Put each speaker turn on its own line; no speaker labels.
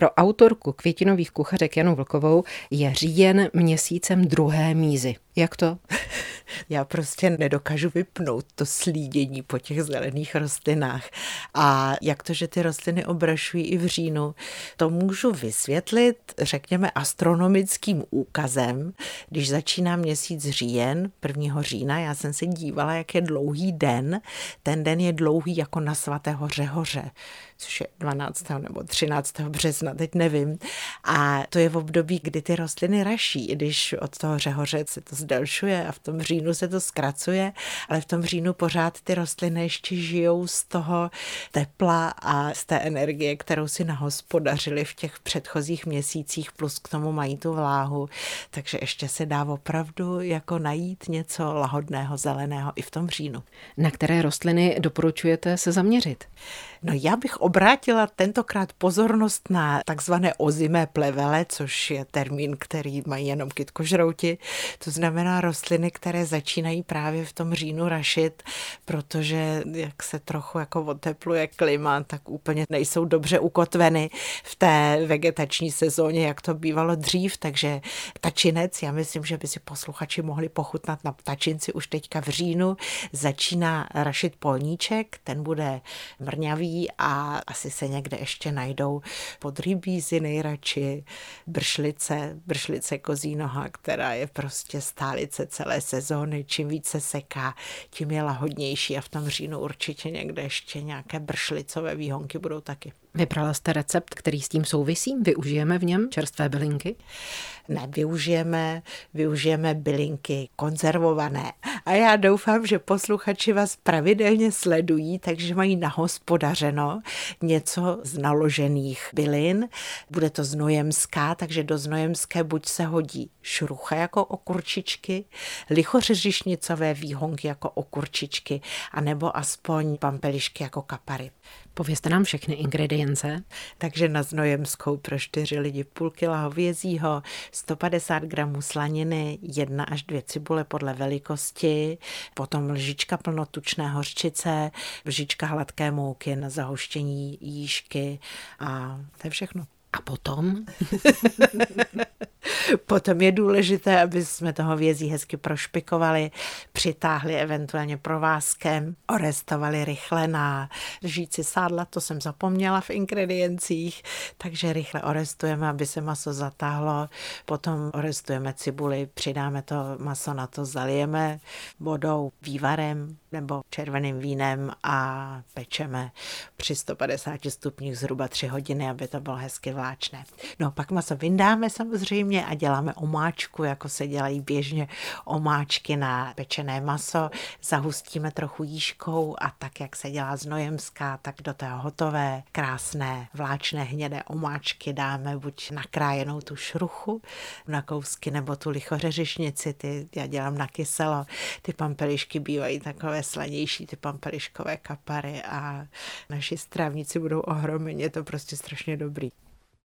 Pro autorku květinových kuchařek Janu Vlkovou je říjen měsícem druhé mízy. Jak to?
Já prostě nedokážu vypnout to slídění po těch zelených rostlinách. A jak to, že ty rostliny obrašují i v říjnu, to můžu vysvětlit, řekněme, astronomickým úkazem. Když začíná měsíc říjen, 1. října, já jsem se dívala, jak je dlouhý den. Ten den je dlouhý jako na svatého Řehoře což je 12. nebo 13. března, teď nevím. A to je v období, kdy ty rostliny raší, i když od toho řehoře se to zdelšuje a v tom říjnu se to zkracuje, ale v tom říjnu pořád ty rostliny ještě žijou z toho tepla a z té energie, kterou si nahospodařili v těch předchozích měsících, plus k tomu mají tu vláhu, takže ještě se dá opravdu jako najít něco lahodného, zeleného i v tom říjnu.
Na které rostliny doporučujete se zaměřit?
No já bych obrátila tentokrát pozornost na takzvané ozimé plevele, což je termín, který mají jenom kytkožrouti. To znamená rostliny, které začínají právě v tom říjnu rašit, protože jak se trochu jako otepluje klima, tak úplně nejsou dobře ukotveny v té vegetační sezóně, jak to bývalo dřív, takže tačinec, já myslím, že by si posluchači mohli pochutnat na tačinci už teďka v říjnu, začíná rašit polníček, ten bude mrňavý, a asi se někde ještě najdou podrybízy nejradši, bršlice, bršlice kozí noha, která je prostě stálice celé sezóny. Čím více seká, tím je lahodnější a v tom říjnu určitě někde ještě nějaké bršlicové výhonky budou taky.
Vybrala jste recept, který s tím souvisí? Využijeme v něm čerstvé bylinky?
Ne, využijeme, využijeme bylinky konzervované. A já doufám, že posluchači vás pravidelně sledují, takže mají nahospodařeno něco z naložených bylin. Bude to znojemská, takže do znojemské buď se hodí šrucha jako okurčičky, lichořežišnicové výhonky jako okurčičky, anebo aspoň pampelišky jako kapary.
Povězte nám všechny ingredience.
Takže na znojemskou pro čtyři lidi půl kila hovězího, 150 gramů slaniny, jedna až dvě cibule podle velikosti, potom lžička plnotučné hořčice, lžička hladké mouky na zahuštění jížky a to je všechno.
A potom?
potom je důležité, aby jsme toho vězí hezky prošpikovali, přitáhli eventuálně provázkem, orestovali rychle na lžíci sádla, to jsem zapomněla v ingrediencích, takže rychle orestujeme, aby se maso zatáhlo, potom orestujeme cibuli, přidáme to maso na to, zalijeme vodou, vývarem nebo červeným vínem a pečeme při 150 stupních zhruba 3 hodiny, aby to bylo hezky vláčné. No pak maso vyndáme samozřejmě a děláme omáčku, jako se dělají běžně omáčky na pečené maso. Zahustíme trochu jížkou a tak, jak se dělá znojemská, tak do té hotové, krásné, vláčné hnědé omáčky dáme buď nakrájenou tu šruchu na kousky, nebo tu lichořeřišnici, ty já dělám na kyselo. Ty pampelišky bývají takové slanější, ty pampeliškové kapary a naši strávníci budou ohromeni, je to prostě strašně dobrý.